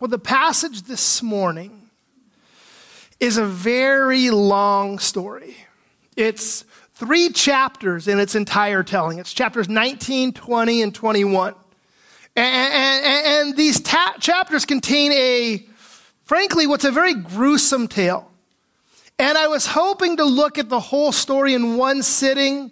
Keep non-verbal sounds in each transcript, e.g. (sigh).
Well, the passage this morning is a very long story. It's three chapters in its entire telling. It's chapters 19, 20, and 21. And, and, and these ta- chapters contain a, frankly, what's a very gruesome tale. And I was hoping to look at the whole story in one sitting,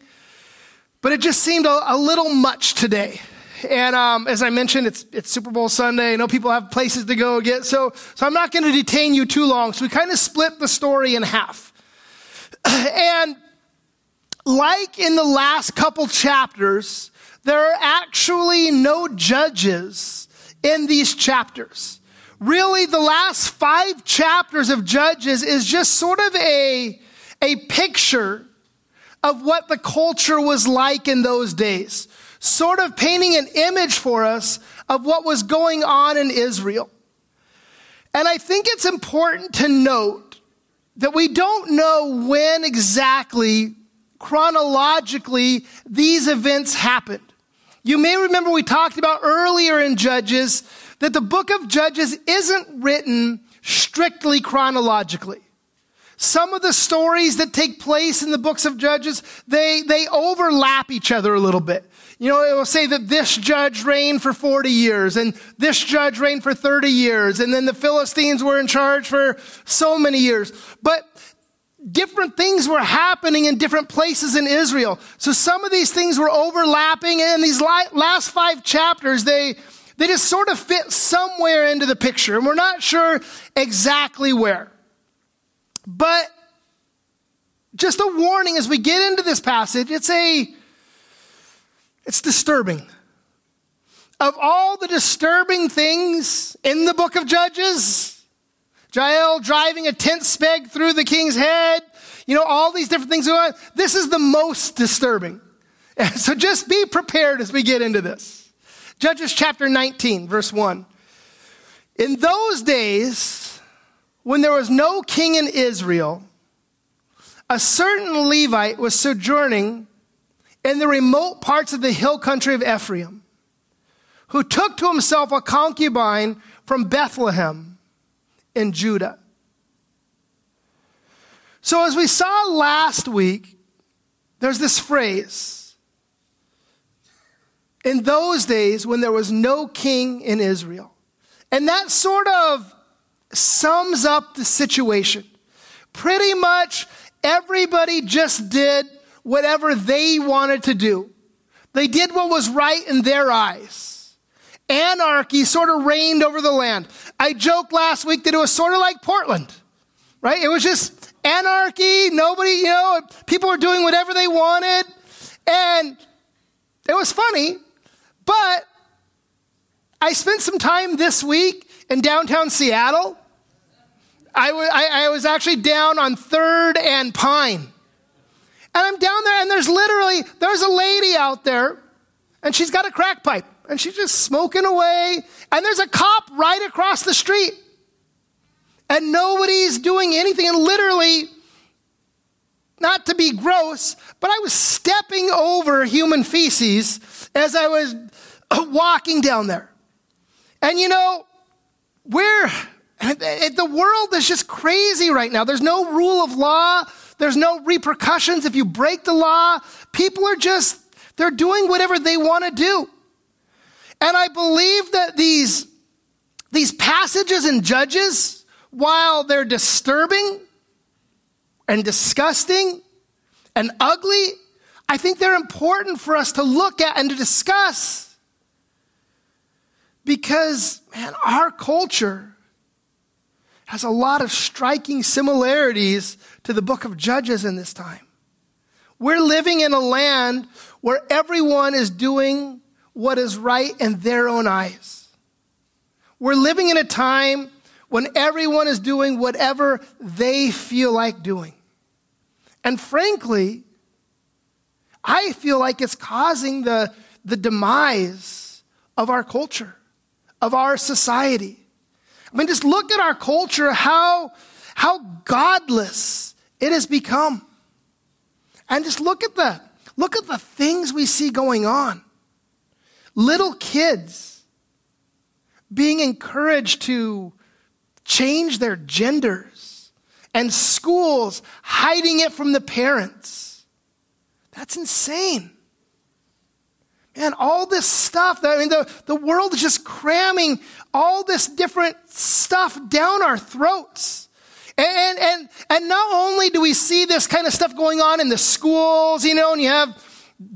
but it just seemed a, a little much today. And um, as I mentioned, it's, it's Super Bowl Sunday. I know people have places to go get. So, so I'm not going to detain you too long. So we kind of split the story in half. (clears throat) and like in the last couple chapters, there are actually no judges in these chapters. Really, the last five chapters of Judges is just sort of a, a picture of what the culture was like in those days sort of painting an image for us of what was going on in Israel. And I think it's important to note that we don't know when exactly, chronologically, these events happened. You may remember we talked about earlier in Judges that the book of Judges isn't written strictly chronologically. Some of the stories that take place in the books of Judges, they, they overlap each other a little bit. You know, it will say that this judge reigned for 40 years and this judge reigned for 30 years and then the Philistines were in charge for so many years. But different things were happening in different places in Israel. So some of these things were overlapping and these last five chapters, they, they just sort of fit somewhere into the picture and we're not sure exactly where. But just a warning as we get into this passage, it's a, it's disturbing. Of all the disturbing things in the book of Judges, Jael driving a tent speg through the king's head, you know, all these different things going on, this is the most disturbing. (laughs) So just be prepared as we get into this. Judges chapter 19, verse 1. In those days, when there was no king in Israel, a certain Levite was sojourning in the remote parts of the hill country of Ephraim, who took to himself a concubine from Bethlehem in Judah. So, as we saw last week, there's this phrase in those days when there was no king in Israel. And that sort of sums up the situation. Pretty much everybody just did whatever they wanted to do. They did what was right in their eyes. Anarchy sort of reigned over the land. I joked last week that it was sort of like Portland, right? It was just anarchy. Nobody, you know, people were doing whatever they wanted. And it was funny, but I spent some time this week in downtown Seattle. I, w- I, I was actually down on 3rd and Pine. And I'm down there, and there's literally, there's a lady out there, and she's got a crack pipe, and she's just smoking away, and there's a cop right across the street. And nobody's doing anything, and literally, not to be gross, but I was stepping over human feces as I was (clears throat) walking down there. And you know, we're, (laughs) the world is just crazy right now. There's no rule of law. There's no repercussions if you break the law. People are just, they're doing whatever they want to do. And I believe that these, these passages and Judges, while they're disturbing and disgusting and ugly, I think they're important for us to look at and to discuss. Because, man, our culture has a lot of striking similarities to the book of Judges in this time. We're living in a land where everyone is doing what is right in their own eyes. We're living in a time when everyone is doing whatever they feel like doing. And frankly, I feel like it's causing the, the demise of our culture, of our society. I mean, just look at our culture, how, how godless it has become. And just look at the, look at the things we see going on. Little kids being encouraged to change their genders and schools hiding it from the parents. That's insane. Man, all this stuff, I mean, the, the world is just cramming all this different stuff down our throats. And, and, and not only do we see this kind of stuff going on in the schools, you know, and you have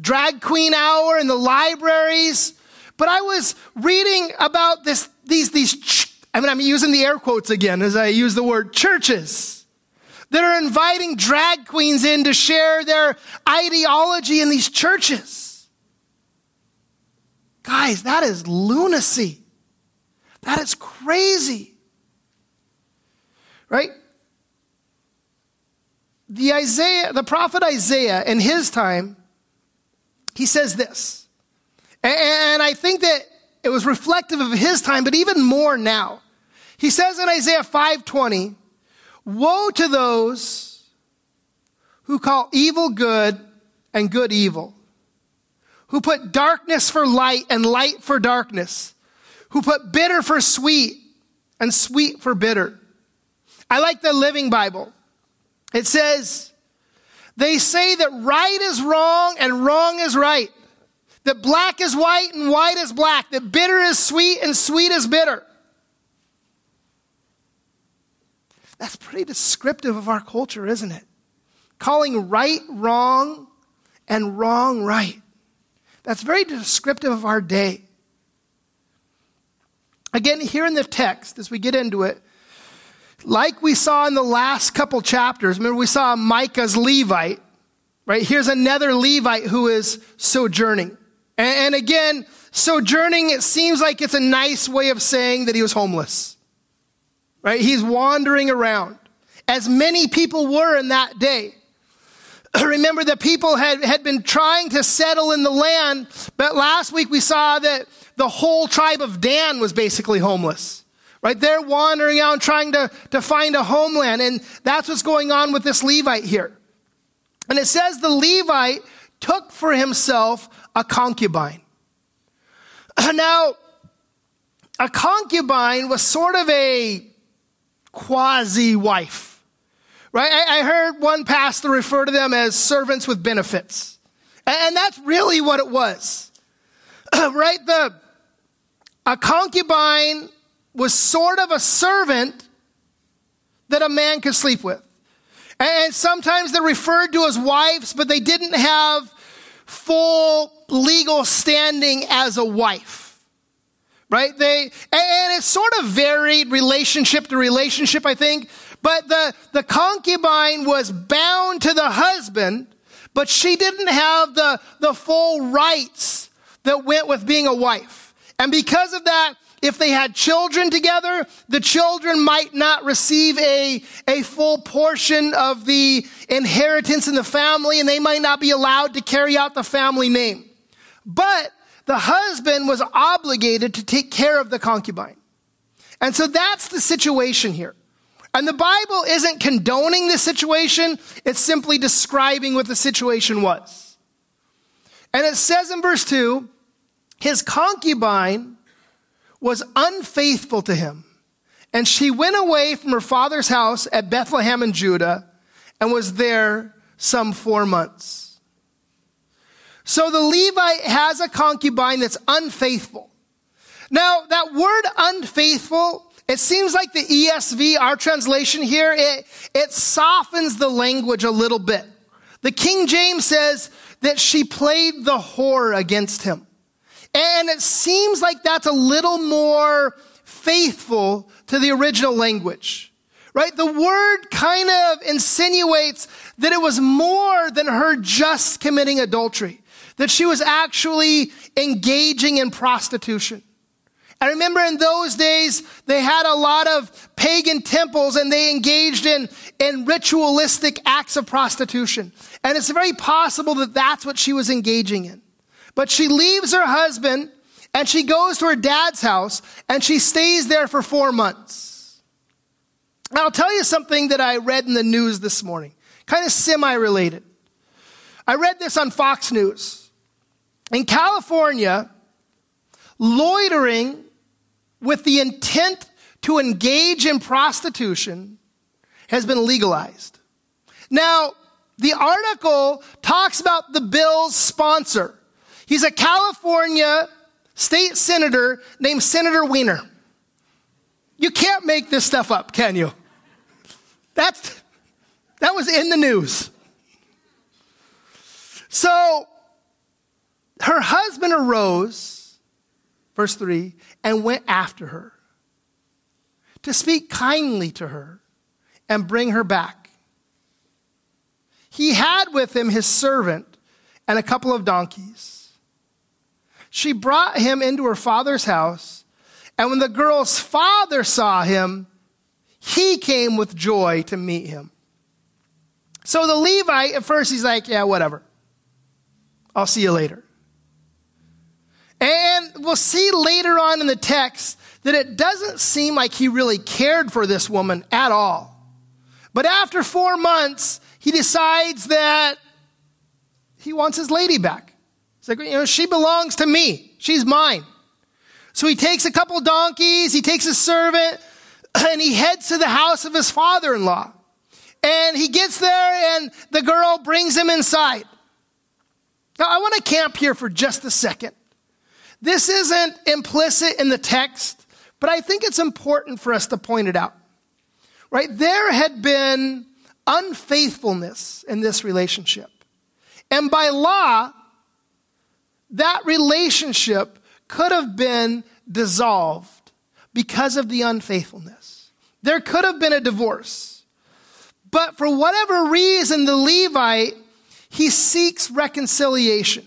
drag queen hour in the libraries, but I was reading about this, these, these, I mean, I'm using the air quotes again as I use the word churches that are inviting drag queens in to share their ideology in these churches. Guys, that is lunacy. That is crazy. Right? The Isaiah, the prophet Isaiah in his time, he says this. And I think that it was reflective of his time, but even more now. He says in Isaiah 5:20, "Woe to those who call evil good and good evil, who put darkness for light and light for darkness, who put bitter for sweet and sweet for bitter." I like the Living Bible. It says, "They say that right is wrong and wrong is right." That black is white and white is black. That bitter is sweet and sweet is bitter. That's pretty descriptive of our culture, isn't it? Calling right wrong and wrong right. That's very descriptive of our day. Again, here in the text, as we get into it, like we saw in the last couple chapters, remember we saw Micah's Levite, right? Here's another Levite who is sojourning. And, again, sojourning, it seems like it's a nice way of saying that he was homeless. Right? He's wandering around, as many people were in that day. (clears throat) Remember that people had, had been trying to settle in the land, but last week we saw that the whole tribe of Dan was basically homeless. Right? They're wandering out trying to, to find a homeland, and that's what's going on with this Levite here. And it says the Levite took for himself a concubine. (clears throat) Now, a concubine was sort of a quasi wife, right? I, I, heard one pastor refer to them as servants with benefits. And, and that's really what it was, (clears throat) right? The, a concubine was sort of a servant that a man could sleep with. And sometimes they're referred to as wives, but they didn't have full legal standing as a wife. Right? They, and it sort of varied relationship to relationship, I think. But the, the concubine was bound to the husband, but she didn't have the, the full rights that went with being a wife. And because of that, if they had children together, the children might not receive a, a full portion of the inheritance in the family and they might not be allowed to carry out the family name. But the husband was obligated to take care of the concubine. And so that's the situation here. And the Bible isn't condoning the situation, it's simply describing what the situation was. And it says in verse 2 his concubine was unfaithful to him. And she went away from her father's house at Bethlehem in Judah and was there some four months. So the Levite has a concubine that's unfaithful. Now, that word unfaithful, it seems like the ESV, our translation here, it, it softens the language a little bit. The King James says that she played the whore against him. And it seems like that's a little more faithful to the original language. Right? The word kind of insinuates that it was more than her just committing adultery. That she was actually engaging in prostitution. I remember in those days, they had a lot of pagan temples and they engaged in, in ritualistic acts of prostitution. And it's very possible that that's what she was engaging in. But she leaves her husband and she goes to her dad's house and she stays there for four months. I'll tell you something that I read in the news this morning, kind of semi related. I read this on Fox News. In California, loitering with the intent to engage in prostitution has been legalized. Now, the article talks about the bill's sponsor. He's a California state senator named Senator Wiener. You can't make this stuff up, can you? That's, that was in the news. So her husband arose, verse 3, and went after her to speak kindly to her and bring her back. He had with him his servant and a couple of donkeys. She brought him into her father's house, and when the girl's father saw him, he came with joy to meet him. So the Levite, at first, he's like, Yeah, whatever. I'll see you later. And we'll see later on in the text that it doesn't seem like he really cared for this woman at all. But after four months, he decides that he wants his lady back. He's like, you know, she belongs to me. She's mine. So he takes a couple donkeys, he takes a servant, (clears throat) and he heads to the house of his father in law. And he gets there, and the girl brings him inside. Now, I want to camp here for just a second. This isn't implicit in the text, but I think it's important for us to point it out. Right? There had been unfaithfulness in this relationship. And by law, that relationship could have been dissolved because of the unfaithfulness. There could have been a divorce. But for whatever reason, the Levite, he seeks reconciliation.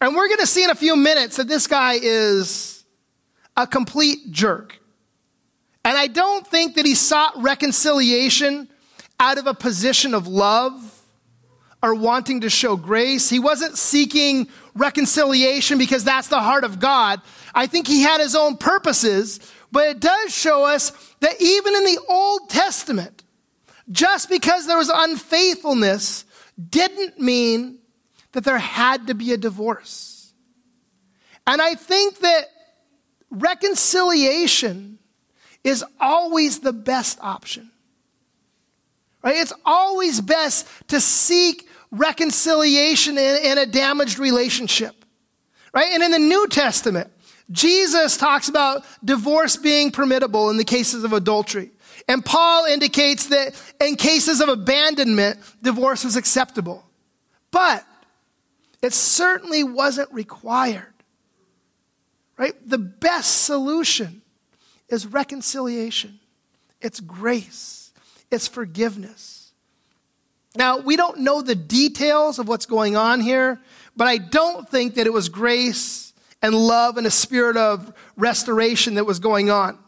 And we're going to see in a few minutes that this guy is a complete jerk. And I don't think that he sought reconciliation out of a position of love or wanting to show grace. He wasn't seeking reconciliation because that's the heart of God. I think he had his own purposes, but it does show us that even in the Old Testament, just because there was unfaithfulness didn't mean that there had to be a divorce. And I think that reconciliation is always the best option. Right? It's always best to seek reconciliation in, in, a damaged relationship. Right? And in the New Testament, Jesus talks about divorce being permissible in the cases of adultery. And Paul indicates that in cases of abandonment, divorce is acceptable. But it certainly wasn't required. Right? The best solution is reconciliation. It's grace. It's forgiveness. Now, we don't know the details of what's going on here, but I don't think that it was grace and love and a spirit of restoration that was going on.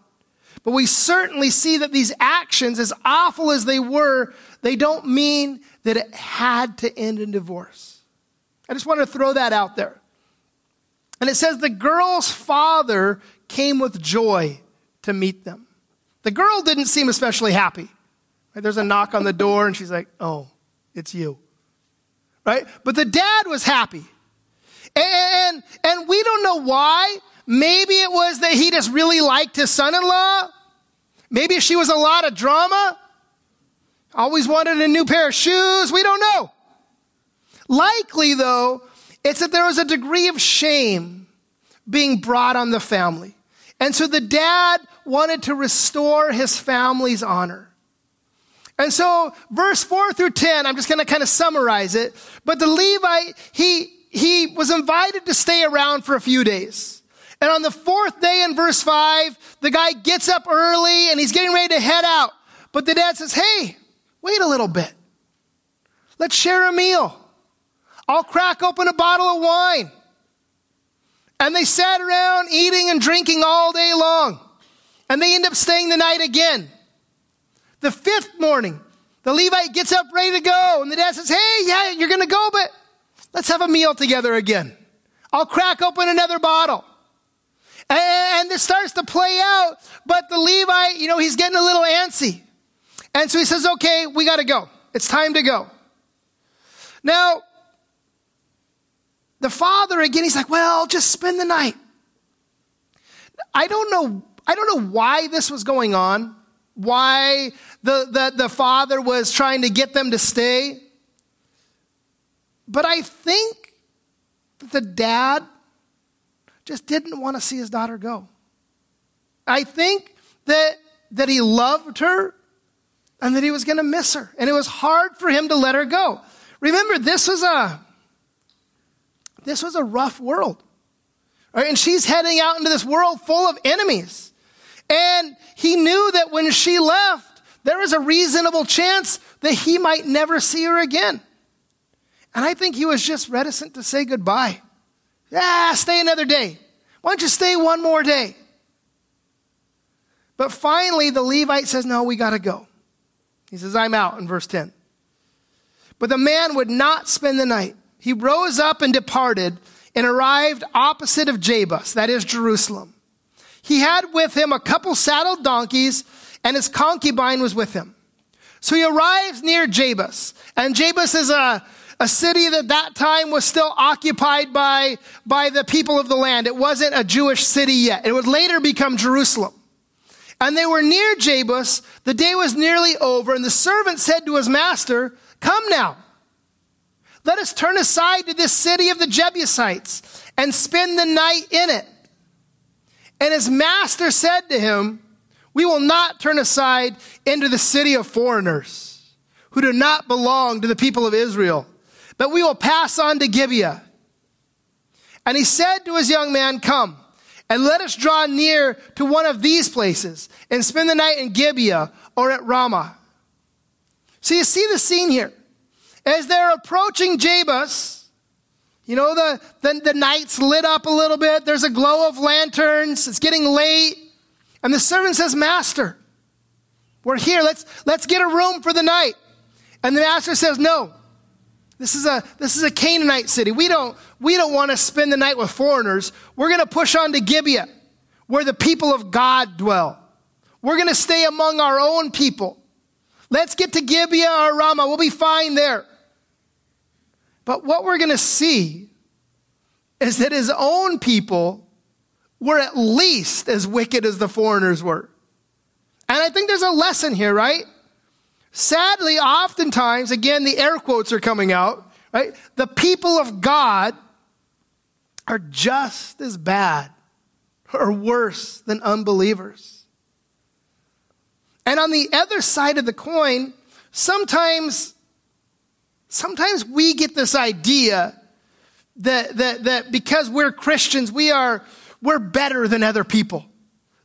But we certainly see that these actions, as awful as they were, they don't mean that it had to end in divorce. I just want to throw that out there. And it says the girl's father came with joy to meet them. The girl didn't seem especially happy. Right? There's a knock on the door, and she's like, Oh, it's you. Right? But the dad was happy. And, and we don't know why. Maybe it was that he just really liked his son in law. Maybe she was a lot of drama. Always wanted a new pair of shoes. We don't know. Likely, though, it's that there was a degree of shame being brought on the family. And so the dad wanted to restore his family's honor. And so, verse 4 through 10, I'm just going to kind of summarize it. But the Levite, he, he was invited to stay around for a few days. And on the fourth day in verse 5, the guy gets up early and he's getting ready to head out. But the dad says, Hey, wait a little bit. Let's share a meal. I'll crack open a bottle of wine. And they sat around eating and drinking all day long. And they end up staying the night again. The fifth morning, the Levite gets up ready to go. And the dad says, Hey, yeah, you're going to go, but let's have a meal together again. I'll crack open another bottle. And this starts to play out, but the Levite, you know, he's getting a little antsy. And so he says, Okay, we got to go. It's time to go. Now, the father, again, he's like, well, just spend the night. I don't know I don't know why this was going on, why the, the, the father was trying to get them to stay. But I think that the dad just didn't want to see his daughter go. I think that, that he loved her and that he was going to miss her. And it was hard for him to let her go. Remember, this was a, this was a rough world. Right? And she's heading out into this world full of enemies. And he knew that when she left, there was a reasonable chance that he might never see her again. And I think he was just reticent to say goodbye. Yeah, stay another day. Why don't you stay one more day? But finally, the Levite says, No, we got to go. He says, I'm out in verse 10. But the man would not spend the night. He rose up and departed and arrived opposite of Jebus, that is Jerusalem. He had with him a couple saddled donkeys, and his concubine was with him. So he arrives near Jebus, and Jebus is a, a city that that time was still occupied by, by the people of the land. It wasn't a Jewish city yet. It would later become Jerusalem. And they were near Jebus. The day was nearly over, and the servant said to his master, Come now. Let us turn aside to this city of the Jebusites and spend the night in it. And his master said to him, We will not turn aside into the city of foreigners who do not belong to the people of Israel, but we will pass on to Gibeah. And he said to his young man, Come and let us draw near to one of these places and spend the night in Gibeah or at Ramah. So you see the scene here. As they're approaching Jebus, you know, the, the, the night's lit up a little bit. There's a glow of lanterns. It's getting late. And the servant says, Master, we're here. Let's, let's get a room for the night. And the master says, No. This is a, this is a Canaanite city. We don't, we don't want to spend the night with foreigners. We're going to push on to Gibeah, where the people of God dwell. We're going to stay among our own people. Let's get to Gibeah or Ramah. We'll be fine there. But what we're going to see is that his own people were at least as wicked as the foreigners were. And I think there's a lesson here, right? Sadly, oftentimes, again, the air quotes are coming out, right? The people of God are just as bad or worse than unbelievers. And on the other side of the coin, sometimes sometimes we get this idea that, that, that because we're Christians, we are, we're better than other people.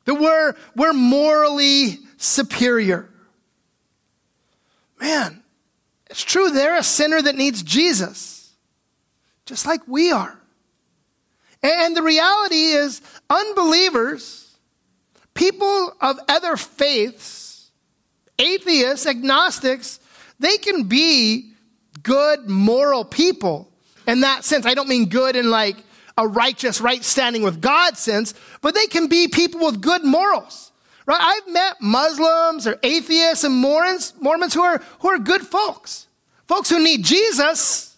That we're, we're morally superior. Man, it's true, they're a sinner that needs Jesus, just like we are. And the reality is, unbelievers, people of other faiths, atheists, agnostics, they can be good, moral people in that sense. I don't mean good in like a righteous, right standing with God sense, but they can be people with good morals. Right? I've met Muslims or atheists and Mormons, Mormons who are, who are good folks. Folks who need Jesus,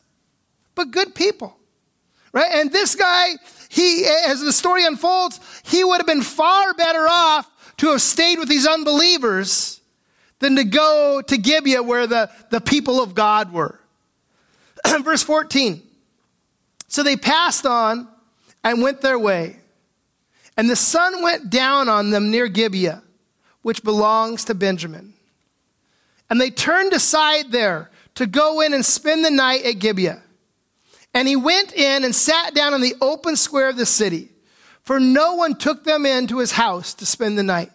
but good people. Right? And this guy, he, as the story unfolds, he would have been far better off to have stayed with these unbelievers than to go to Gibeah where the, the people of God were. (clears throat) Verse 14. So they passed on and went their way. And the sun went down on them near Gibeah, which belongs to Benjamin. And they turned aside there to go in and spend the night at Gibeah. And he went in and sat down in the open square of the city, for no one took them into his house to spend the night.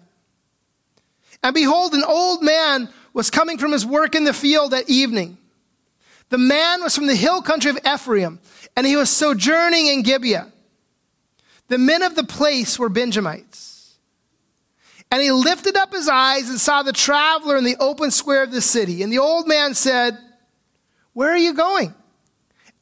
And behold, an old man was coming from his work in the field at evening. The man was from the hill country of Ephraim, and he was sojourning in Gibeah. The men of the place were Benjamites. And he lifted up his eyes and saw the traveler in the open square of the city. And the old man said, Where are you going?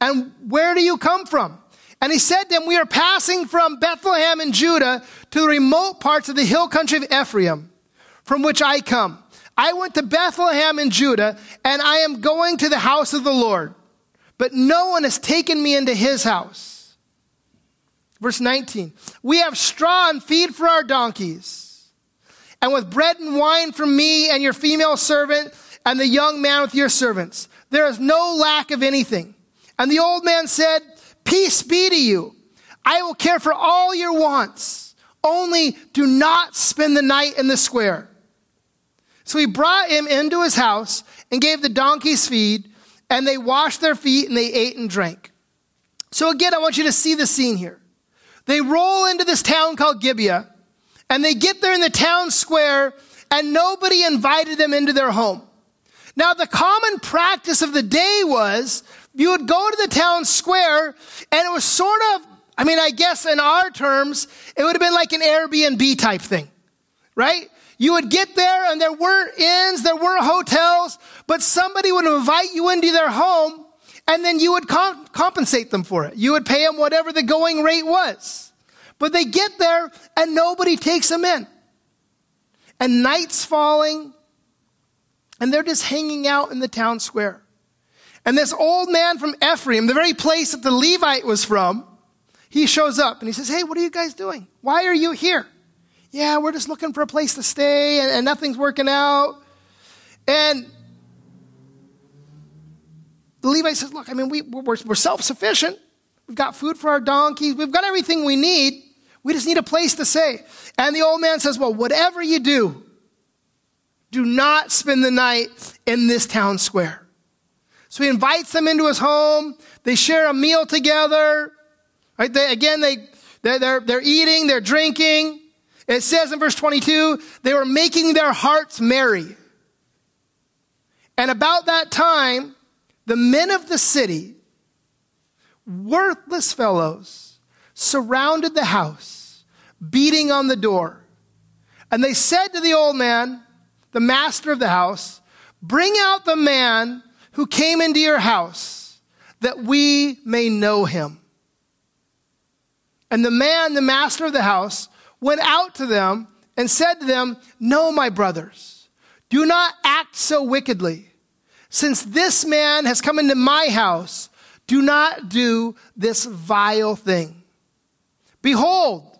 And where do you come from? And he said to him, We are passing from Bethlehem in Judah to the remote parts of the hill country of Ephraim, from which I come. I went to Bethlehem in Judah, and I am going to the house of the Lord. But no one has taken me into his house. Verse 19 We have straw and feed for our donkeys, and with bread and wine from me and your female servant and the young man with your servants. There is no lack of anything. And the old man said, Peace be to you. I will care for all your wants. Only do not spend the night in the square. So he brought him into his house and gave the donkeys feed, and they washed their feet and they ate and drank. So again, I want you to see the scene here. They roll into this town called Gibeah, and they get there in the town square, and nobody invited them into their home. Now, the common practice of the day was you would go to the town square, and it was sort of, I mean, I guess in our terms, it would have been like an Airbnb type thing, right? You would get there and there were inns, there were hotels, but somebody would invite you into their home and then you would comp- compensate them for it. You would pay them whatever the going rate was. But they get there and nobody takes them in. And night's falling and they're just hanging out in the town square. And this old man from Ephraim, the very place that the Levite was from, he shows up and he says, Hey, what are you guys doing? Why are you here? Yeah, we're just looking for a place to stay and, and nothing's working out. And the Levite says, Look, I mean, we, we're, we're self sufficient. We've got food for our donkeys. We've got everything we need. We just need a place to stay. And the old man says, Well, whatever you do, do not spend the night in this town square. So he invites them into his home. They share a meal together. Right? They, again, they, they're, they're, they're eating, they're drinking. It says in verse 22, they were making their hearts merry. And about that time, the men of the city, worthless fellows, surrounded the house, beating on the door. And they said to the old man, the master of the house, Bring out the man who came into your house, that we may know him. And the man, the master of the house, went out to them and said to them, No, my brothers, do not act so wickedly. Since this man has come into my house, do not do this vile thing. Behold,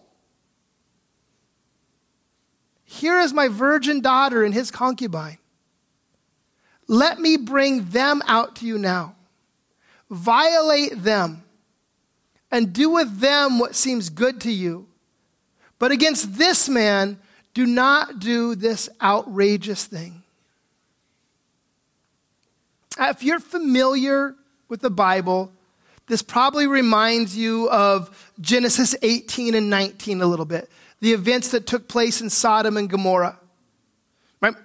here is my virgin daughter and his concubine. Let me bring them out to you now. Violate them and do with them what seems good to you. But against this man, do not do this outrageous thing. If you're familiar with the Bible, this probably reminds you of Genesis 18 and 19 a little bit. The events that took place in Sodom and Gomorrah. Right?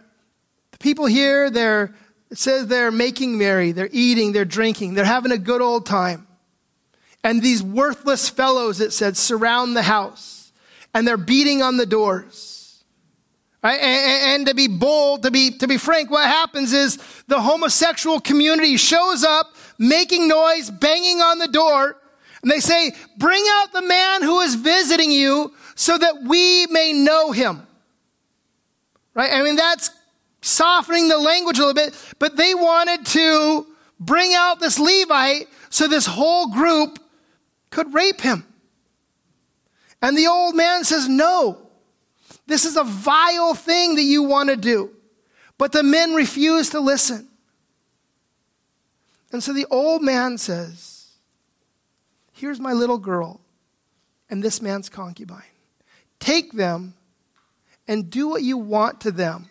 The people here, they're, it says they're making merry, they're eating, they're drinking, they're having a good old time. And these worthless fellows, it said, surround the house. And they're beating on the doors. Right? And, and, to be bold, to be, to be frank, what happens is the homosexual community shows up, making noise, banging on the door, and they say, bring out the man who is visiting you so that we may know him. Right? I mean, that's softening the language a little bit, but they wanted to bring out this Levite so this whole group could rape him. And the old man says, no. This is a vile thing that you want to do. But the men refuse to listen. And so the old man says, Here's my little girl and this man's concubine. Take them and do what you want to them.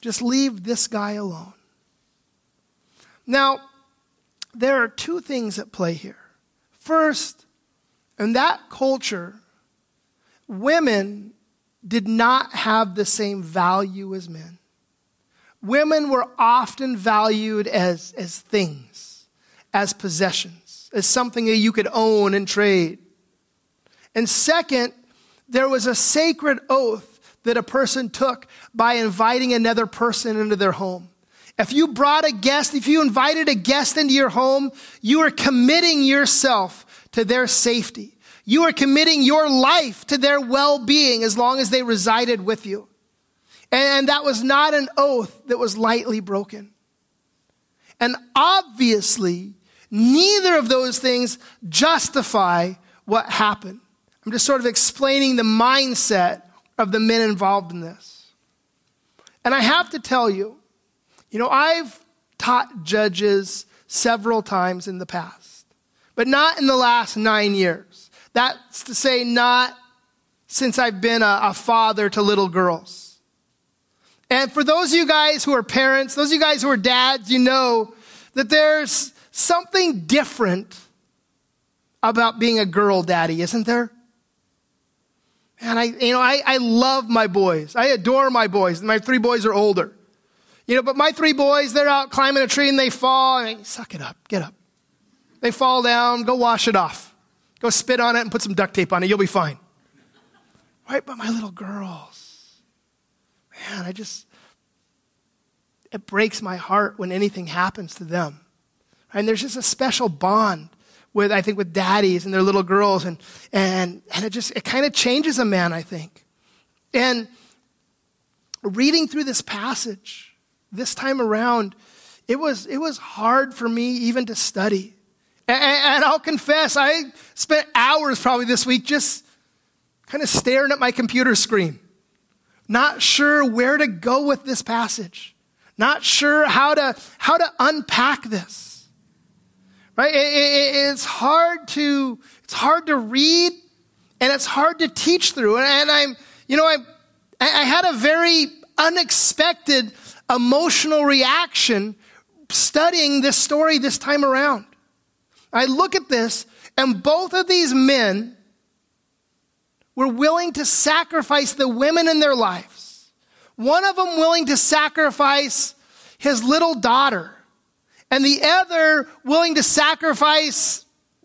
Just leave this guy alone. Now, there are two things at play here. First, in that culture, women did not have the same value as men. Women were often valued as, as things, as possessions, as something that you could own and trade. And second, there was a sacred oath that a person took by inviting another person into their home. If you brought a guest, if you invited a guest into your home, you were committing yourself to their safety. You are committing your life to their well being as long as they resided with you. And that was not an oath that was lightly broken. And obviously, neither of those things justify what happened. I'm just sort of explaining the mindset of the men involved in this. And I have to tell you, you know, I've taught judges several times in the past, but not in the last nine years. That's to say, not since I've been a, a father to little girls. And for those of you guys who are parents, those of you guys who are dads, you know that there's something different about being a girl daddy, isn't there? And I, you know, I, I love my boys. I adore my boys. My three boys are older. You know, but my three boys, they're out climbing a tree and they fall. And I, suck it up, get up. They fall down, go wash it off. Go spit on it and put some duct tape on it. You'll be fine. Right? But my little girls, man, I just, it breaks my heart when anything happens to them. And there's just a special bond with, I think, with daddies and their little girls. And, and, and it just, it kind of changes a man, I think. And reading through this passage this time around, it was, it was hard for me even to study. And, and I'll confess, I spent hours probably this week just kind of staring at my computer screen, not sure where to go with this passage, not sure how to, how to unpack this. Right? It, it, it's hard to, it's hard to read and it's hard to teach through. And, and I'm, you know, I, I had a very unexpected emotional reaction studying this story this time around. I look at this, and both of these men were willing to sacrifice the women in their lives. One of them willing to sacrifice his little daughter, and the other willing to sacrifice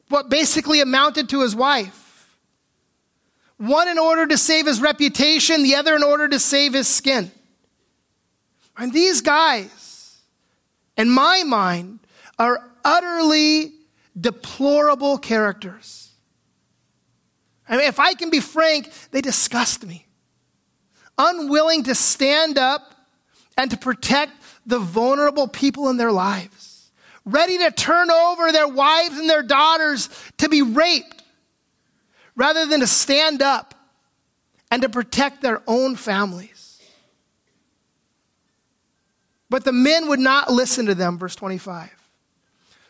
what basically amounted to his wife. One in order to save his reputation, the other in order to save his skin. And these guys, in my mind, are utterly deplorable characters. I mean, if I can be frank, they disgust me. Unwilling to stand up and to protect the vulnerable people in their lives. Ready to turn over their wives and their daughters to be raped rather than to stand up and to protect their own families. But the men would not listen to them, verse 25.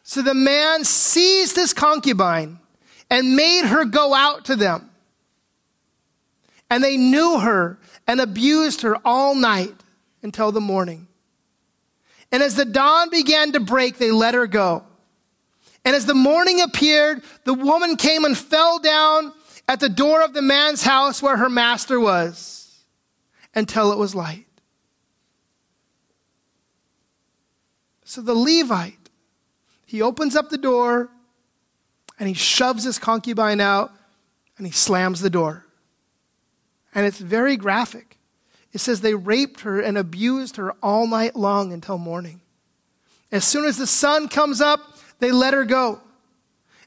So the man seized his concubine and made her go out to them. And they knew her and abused her all night until the morning. And as the dawn began to break, they let her go. And as the morning appeared, the woman came and fell down at the door of the man's house where her master was until it was light. So the Levite he opens up the door and he shoves his concubine out and he slams the door. And it's very graphic. It says they raped her and abused her all night long until morning. As soon as the sun comes up, they let her go.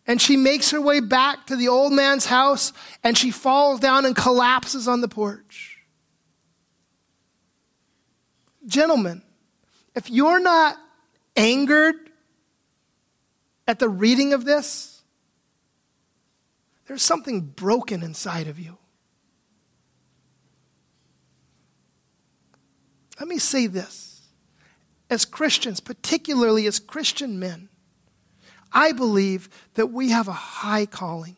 And she makes her way back to the old man's house and she falls down and collapses on the porch. Gentlemen, if you're not angered at the reading of this, there's something broken inside of you. Let me say this. As Christians, particularly as Christian men, I believe that we have a high calling.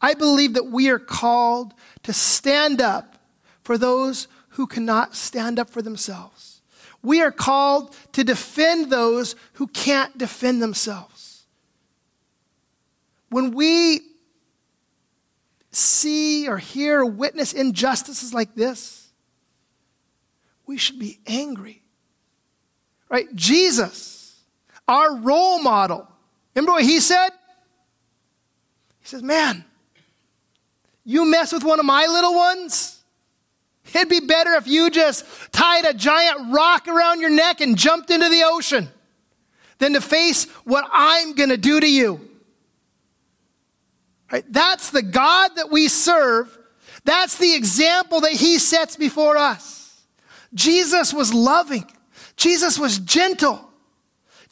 I believe that we are called to stand up for those who cannot stand up for themselves. We are called to defend those who can't defend themselves. When we see or hear or witness injustices like this, we should be angry. Right? Jesus, our role model. Remember what he said? He says, Man, you mess with one of my little ones? It'd be better if you just tied a giant rock around your neck and jumped into the ocean than to face what I'm going to do to you. Right? That's the God that we serve. That's the example that he sets before us. Jesus was loving. Jesus was gentle.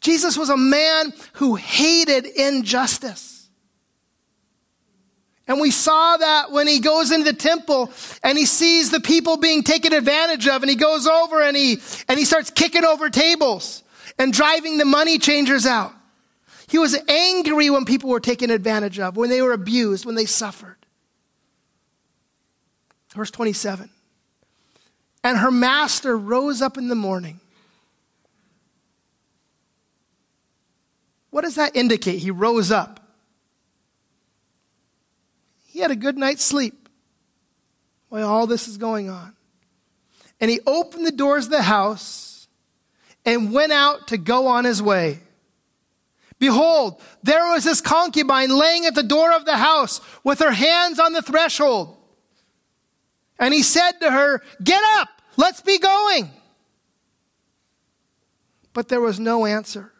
Jesus was a man who hated injustice. And we saw that when he goes into the temple and he sees the people being taken advantage of and he goes over and he, and he starts kicking over tables and driving the money changers out. He was angry when people were taken advantage of, when they were abused, when they suffered. Verse 27. And her master rose up in the morning. What does that indicate? He rose up. He had a good night's sleep while all this is going on. And he opened the doors of the house and went out to go on his way. Behold, there was his concubine laying at the door of the house with her hands on the threshold. And he said to her, Get up, let's be going. But there was no answer.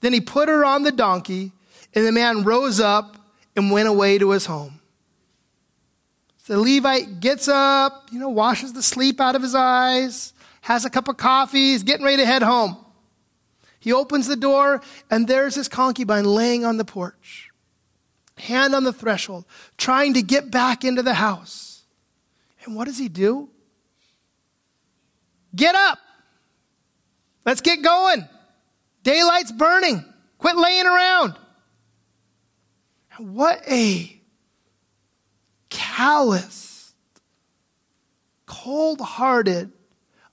Then he put her on the donkey, and the man rose up and went away to his home. The Levite gets up, you know, washes the sleep out of his eyes, has a cup of coffee, he's getting ready to head home. He opens the door, and there's his concubine laying on the porch, hand on the threshold, trying to get back into the house. And what does he do? Get up. Let's get going. Daylight's burning. Quit laying around. What a callous, cold hearted,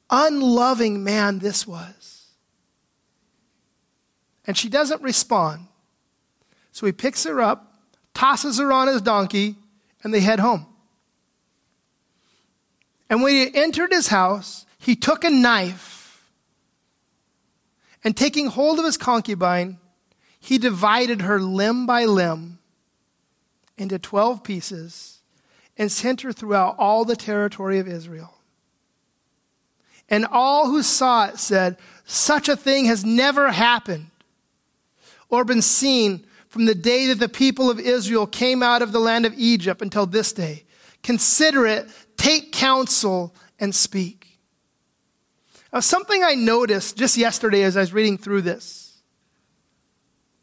unloving man this was. And she doesn't respond. So he picks her up, tosses her on his donkey, and they head home. And when he entered his house, he took a knife and taking hold of his concubine, he divided her limb by limb into 12 pieces and sent her throughout all the territory of Israel. And all who saw it said, Such a thing has never happened or been seen from the day that the people of Israel came out of the land of Egypt until this day. Consider it, take counsel, and speak. Now, something I noticed just yesterday as I was reading through this,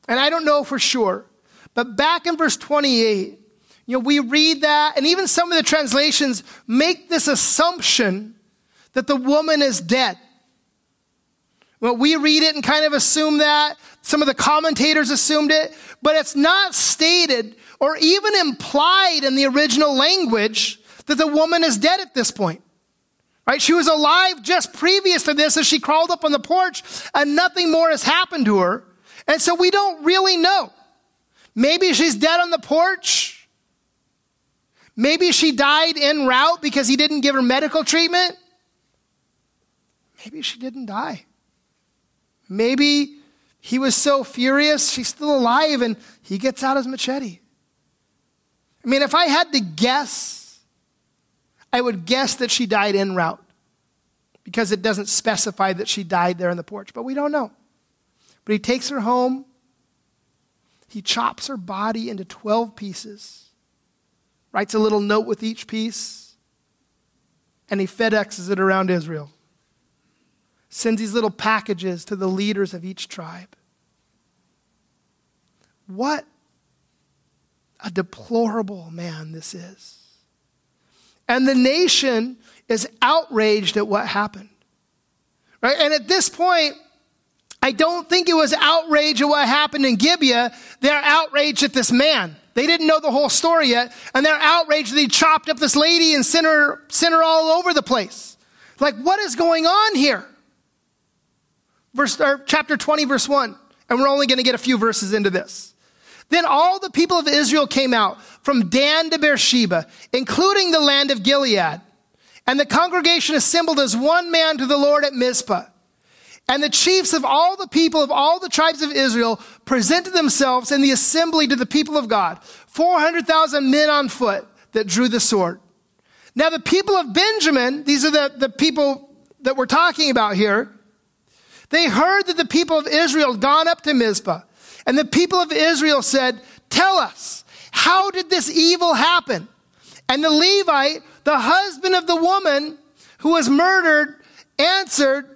and I don't know for sure, but back in verse 28, you know, we read that, and even some of the translations make this assumption that the woman is dead. Well, we read it and kind of assume that. Some of the commentators assumed it, but it's not stated or even implied in the original language that the woman is dead at this point. Right? She was alive just previous to this as she crawled up on the porch and nothing more has happened to her. And so we don't really know. Maybe she's dead on the porch. Maybe she died en route because he didn't give her medical treatment. Maybe she didn't die. Maybe he was so furious, she's still alive, and he gets out his machete. I mean, if I had to guess, I would guess that she died en route because it doesn't specify that she died there on the porch, but we don't know. But he takes her home, he chops her body into 12 pieces, writes a little note with each piece, and he FedExes it around Israel sends these little packages to the leaders of each tribe. What a deplorable man this is. And the nation is outraged at what happened. Right? And at this point, I don't think it was outrage at what happened in Gibeah. They're outraged at this man. They didn't know the whole story yet, and they're outraged that he chopped up this lady and sent her, sent her all over the place. Like, what is going on here? Verse, or chapter 20, verse 1. And we're only going to get a few verses into this. Then all the people of Israel came out from Dan to Beersheba, including the land of Gilead. And the congregation assembled as one man to the Lord at Mizpah. And the chiefs of all the people of all the tribes of Israel presented themselves in the assembly to the people of God. 400,000 men on foot that drew the sword. Now the people of Benjamin, these are the, the people that we're talking about here, they heard that the people of Israel had gone up to Mizpah. And the people of Israel said, Tell us, how did this evil happen? And the Levite, the husband of the woman who was murdered, answered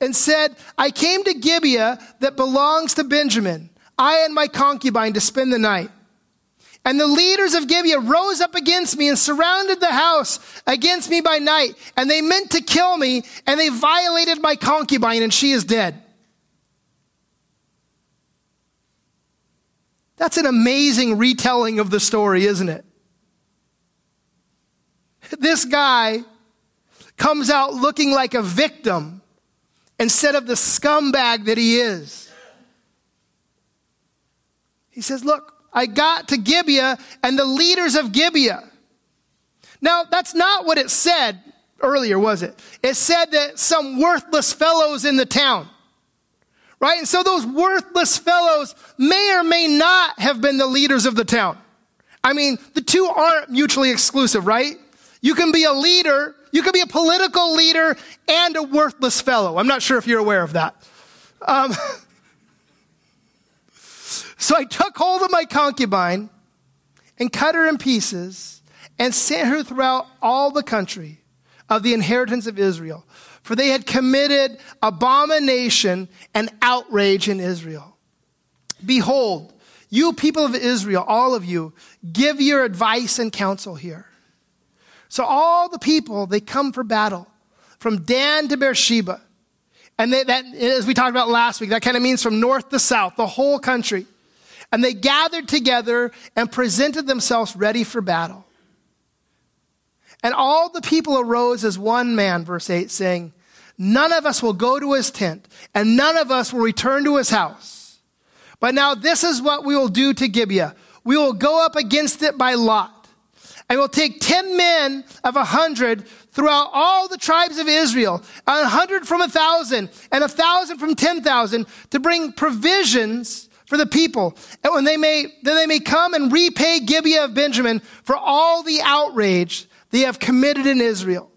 and said, I came to Gibeah that belongs to Benjamin, I and my concubine to spend the night. And the leaders of Gibeah rose up against me and surrounded the house against me by night. And they meant to kill me and they violated my concubine and she is dead. That's an amazing retelling of the story, isn't it? This guy comes out looking like a victim instead of the scumbag that he is. He says, Look, I got to Gibeah and the leaders of Gibeah. Now, that's not what it said earlier, was it? It said that some worthless fellows in the town. Right? And so those worthless fellows may or may not have been the leaders of the town. I mean, the two aren't mutually exclusive, right? You can be a leader, you can be a political leader and a worthless fellow. I'm not sure if you're aware of that. Um, (laughs) so I took hold of my concubine and cut her in pieces and sent her throughout all the country of the inheritance of Israel. For they had committed abomination and outrage in Israel. Behold, you people of Israel, all of you, give your advice and counsel here. So all the people, they come for battle from Dan to Beersheba. And they, that, as we talked about last week, that kind of means from north to south, the whole country. And they gathered together and presented themselves ready for battle. And all the people arose as one man, verse 8, saying, None of us will go to his tent, and none of us will return to his house. But now this is what we will do to Gibeah. We will go up against it by lot and we'll take 10 men of a hundred throughout all the tribes of Israel, a hundred from a thousand, and a thousand from 10,000 to bring provisions for the people. And when they may, then they may come and repay Gibeah of Benjamin for all the outrage they have committed in Israel.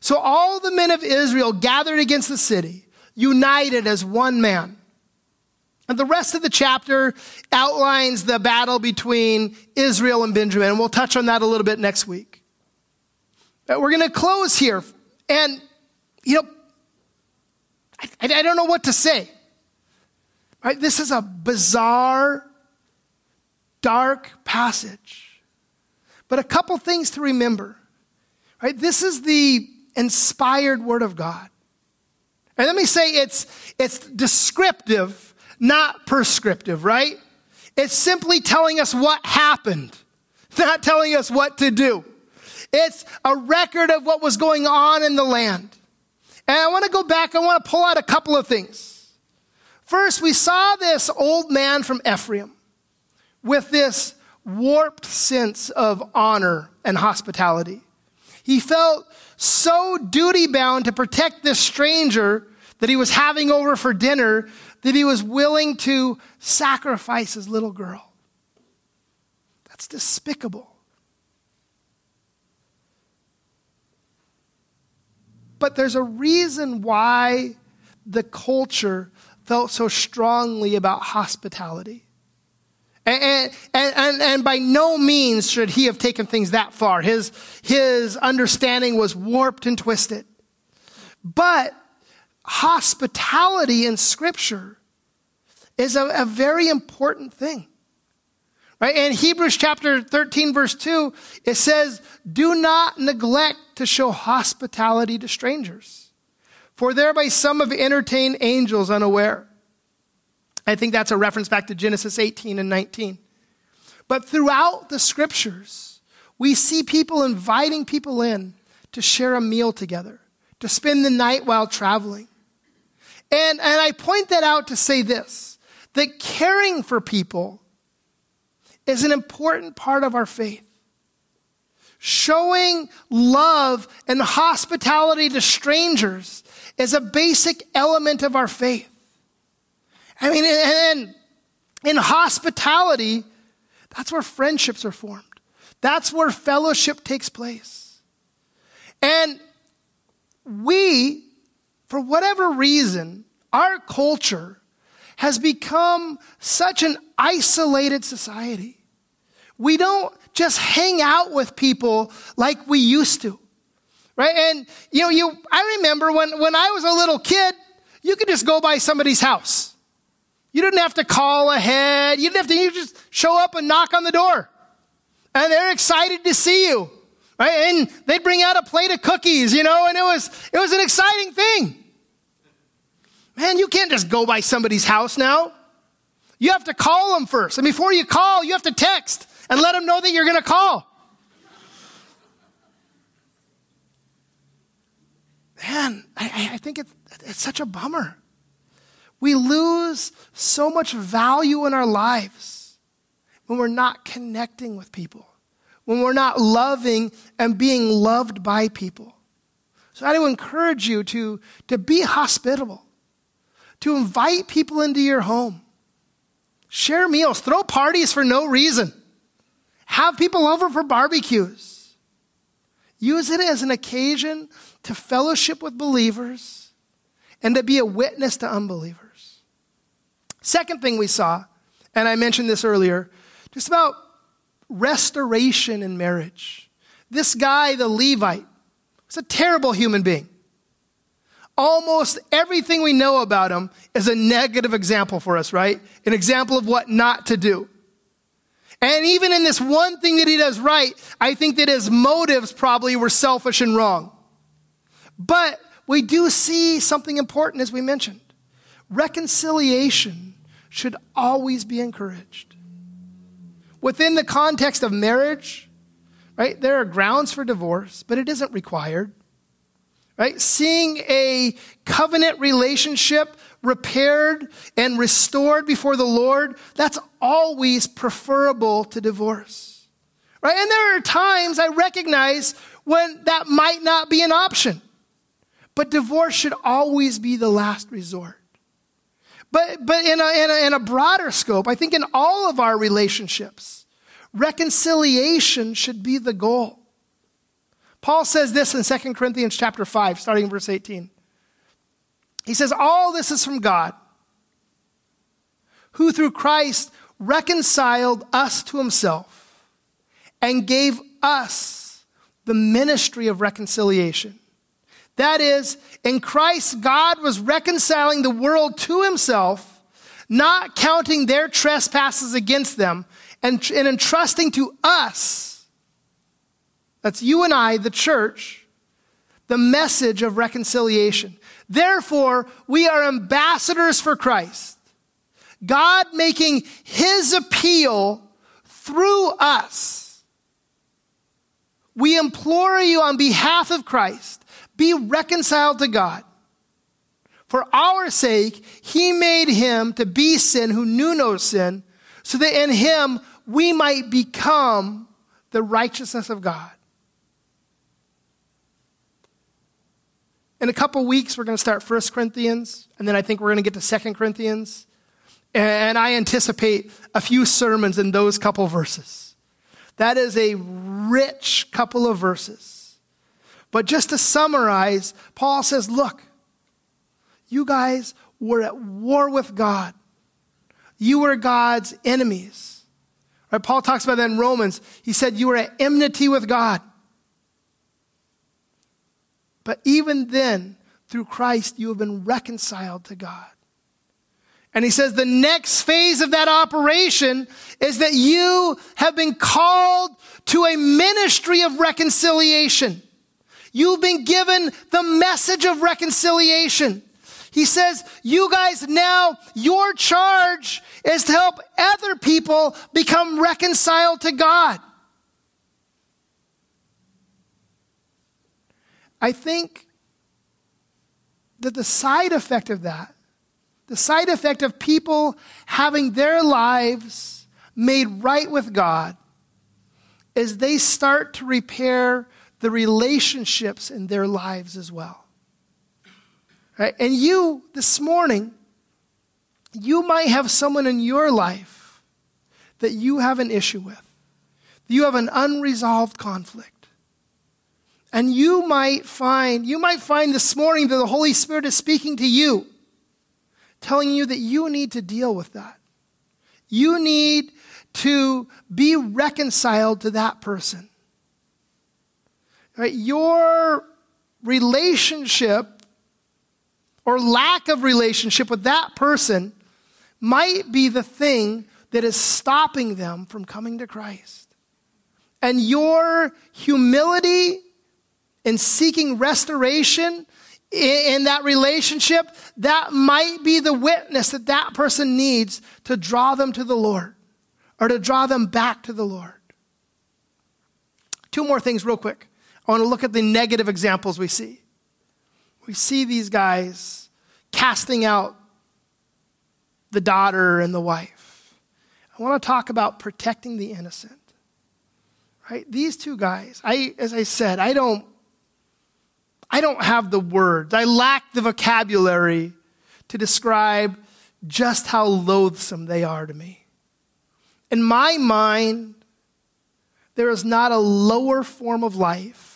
So all the men of Israel gathered against the city, united as one man. And the rest of the chapter outlines the battle between Israel and Benjamin, and we'll touch on that a little bit next week. But we're going to close here. And, you know, I, I don't know what to say. Right? This is a bizarre, dark passage. But a couple things to remember. Right? This is the inspired word of God. And let me say it's, it's descriptive not prescriptive, right? It's simply telling us what happened, (laughs) not telling us what to do. It's a record of what was going on in the land. And I want to go back, I want to pull out a couple of things. First, we saw this old man from Ephraim with this warped sense of honor and hospitality. He felt so duty bound to protect this stranger that he was having over for dinner that he was willing to sacrifice his little girl. That's despicable. But there's a reason why the culture felt so strongly about hospitality. And, and, and, and, by no means should he have taken things that far. His, his understanding was warped and twisted. But hospitality in Scripture is a, a very important thing. Right? In Hebrews chapter 13, verse 2, it says, Do not neglect to show hospitality to strangers, for thereby some have entertained angels unaware. I think that's a reference back to Genesis 18 and 19. But throughout the scriptures, we see people inviting people in to share a meal together, to spend the night while traveling, and, and I point that out to say this that caring for people is an important part of our faith. Showing love and hospitality to strangers is a basic element of our faith. I mean, and in hospitality, that's where friendships are formed. That's where fellowship takes place. And we for whatever reason, our culture has become such an isolated society. We don't just hang out with people like we used to. Right? And you know, you I remember when when I was a little kid, you could just go by somebody's house. You didn't have to call ahead. You didn't have to you just show up and knock on the door. and they're excited to see you. Right? And they'd bring out a plate of cookies, you know, and it was, it was an exciting thing. Man, you can't just go by somebody's house now. You have to call them first. And before you call, you have to text and let them know that you're going to call. Man, I, I think it's, it's such a bummer. We lose so much value in our lives when we're not connecting with people, when we're not loving and being loved by people. So I do encourage you to, to be hospitable, to invite people into your home, share meals, throw parties for no reason, have people over for barbecues. Use it as an occasion to fellowship with believers and to be a witness to unbelievers. Second thing we saw, and I mentioned this earlier, just about restoration in marriage. This guy, the Levite, was a terrible human being. Almost everything we know about him is a negative example for us, right? An example of what not to do. And even in this one thing that he does right, I think that his motives probably were selfish and wrong. But we do see something important as we mentioned. Reconciliation should always be encouraged. Within the context of marriage, right, there are grounds for divorce, but it isn't required. Right? Seeing a covenant relationship repaired and restored before the Lord, that's always preferable to divorce. Right? And there are times I recognize when that might not be an option. But divorce should always be the last resort. But, but in, a, in, a, in a broader scope, I think in all of our relationships, reconciliation should be the goal. Paul says this in 2 Corinthians chapter 5, starting in verse 18. He says, All this is from God, who through Christ reconciled us to himself and gave us the ministry of reconciliation. That is, in Christ, God was reconciling the world to himself, not counting their trespasses against them, and, and entrusting to us, that's you and I, the church, the message of reconciliation. Therefore, we are ambassadors for Christ. God making his appeal through us. We implore you on behalf of Christ be reconciled to God. For our sake, he made him to be sin who knew no sin, so that in him we might become the righteousness of God. In a couple weeks, we're going to start 1 Corinthians, and then I think we're going to get to 2 Corinthians. And I anticipate a few sermons in those couple verses. That is a rich couple of verses. But just to summarize, Paul says, look, you guys were at war with God. You were God's enemies. Right? Paul talks about that in Romans. He said you were at enmity with God. But even then, through Christ, you have been reconciled to God. And he says the next phase of that operation is that you have been called to a ministry of reconciliation. You've been given the message of reconciliation. He says, you guys now, your charge is to help other people become reconciled to God. I think that the side effect of that, the side effect of people having their lives made right with God, is they start to repair the relationships in their lives as well. Right? And you, this morning, you might have someone in your life that you have an issue with. You have an unresolved conflict. And you might find, you might find this morning that the Holy Spirit is speaking to you, telling you that you need to deal with that. You need to be reconciled to that person. Right? Your relationship or lack of relationship with that person might be the thing that is stopping them from coming to Christ. and your humility in seeking restoration in that relationship, that might be the witness that that person needs to draw them to the Lord or to draw them back to the Lord. Two more things, real quick. I want to look at the negative examples we see. We see these guys casting out the daughter and the wife. I want to talk about protecting the innocent. Right? These two guys, I as I said, I don't I don't have the words. I lack the vocabulary to describe just how loathsome they are to me. In my mind, there is not a lower form of life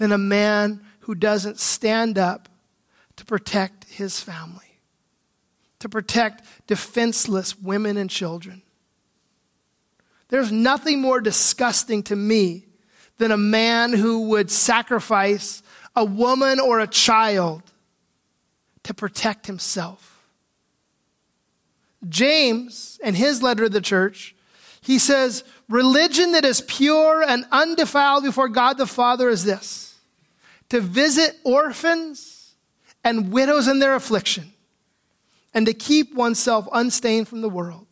than a man who doesn't stand up to protect his family, to protect defenseless women and children. There's nothing more disgusting to me than a man who would sacrifice a woman or a child to protect himself. James, in his letter to the church, he says, Religion that is pure and undefiled before God the Father is this to visit orphans and widows in their affliction, and to keep oneself unstained from the world.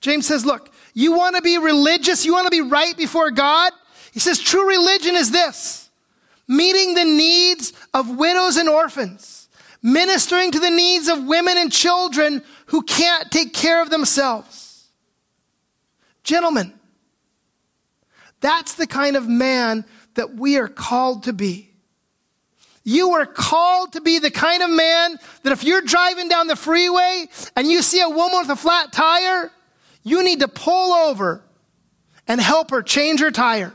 James says, Look, you want to be religious, you want to be right before God? He says, True religion is this meeting the needs of widows and orphans, ministering to the needs of women and children who can't take care of themselves. Gentlemen, that's the kind of man that we are called to be. You are called to be the kind of man that if you're driving down the freeway and you see a woman with a flat tire, you need to pull over and help her change her tire.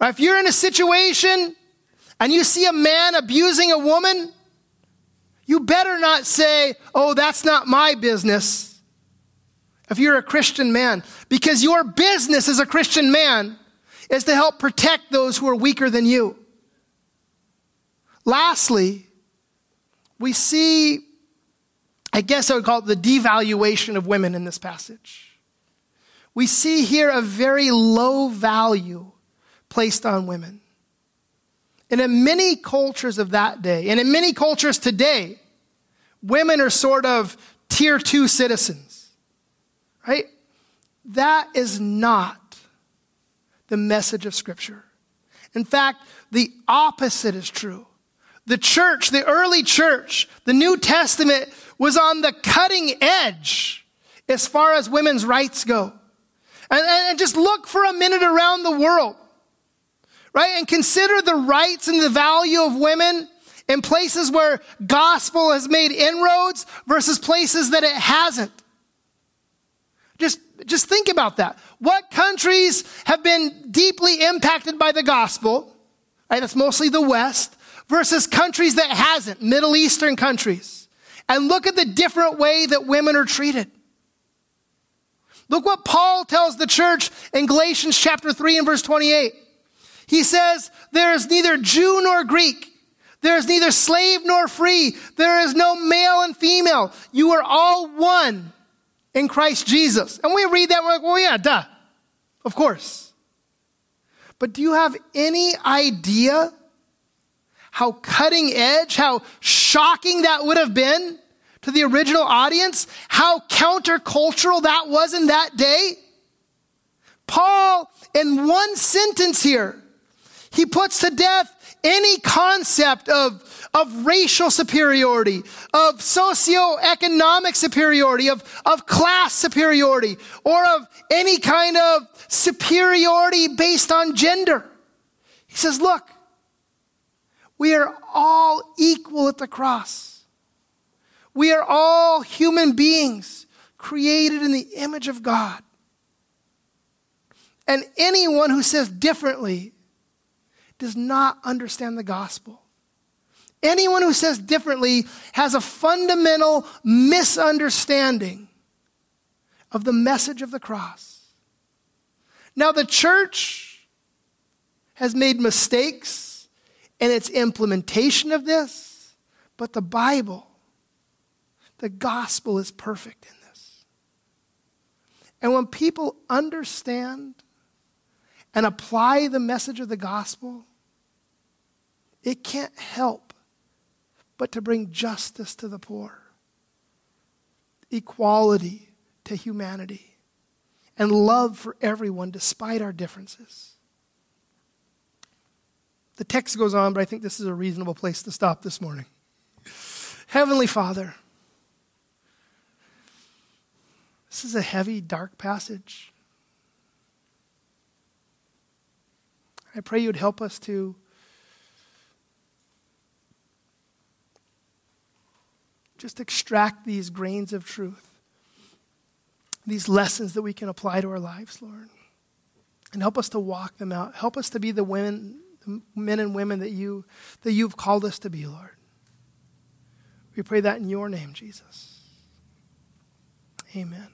Right? If you're in a situation and you see a man abusing a woman, you better not say, Oh, that's not my business if you're a Christian man, because your business as a Christian man is to help protect those who are weaker than you. Lastly, we see, I guess I would call it the devaluation of women in this passage. We see here a very low value placed on women. And in many cultures of that day, and in many cultures today, women are sort of tier two citizens Right? That is not the message of Scripture. In fact, the opposite is true. The church, the early church, the New Testament was on the cutting edge as far as women's rights go. And, and, just look for a minute around the world, right? And consider the rights and the value of women in places where gospel has made inroads versus places that it hasn't. Just, just think about that. What countries have been deeply impacted by the gospel? Right, that's mostly the West versus countries that hasn't, Middle Eastern countries. And look at the different way that women are treated. Look what Paul tells the church in Galatians chapter 3 and verse 28. He says, there is neither Jew nor Greek. There is neither slave nor free. There is no male and female. You are all one in Christ Jesus. And we read that, we're like, well, yeah, duh. Of course. But do you have any idea how cutting edge, how shocking that would have been to the original audience? How countercultural that was in that day? Paul, in one sentence here, he puts to death any concept of of racial superiority, of socioeconomic superiority, of, of class superiority, or of any kind of superiority based on gender. He says, look, we are all equal at the cross. We are all human beings created in the image of God. And anyone who says differently does not understand the gospel. Anyone who says differently has a fundamental misunderstanding of the message of the cross. Now, the church has made mistakes in its implementation of this, but the Bible, the gospel is perfect in this. And when people understand and apply the message of the gospel, it can't help but to bring justice to the poor, equality to humanity, and love for everyone despite our differences. The text goes on, but I think this is a reasonable place to stop this morning. Heavenly Father, this is a heavy, dark passage. I pray you'd help us to just extract these grains of truth, these lessons that we can apply to our lives, Lord. And help us to walk them out. Help us to be the women, men and women that, you, that you've called us to be, Lord. We pray that in your name, Jesus. Amen.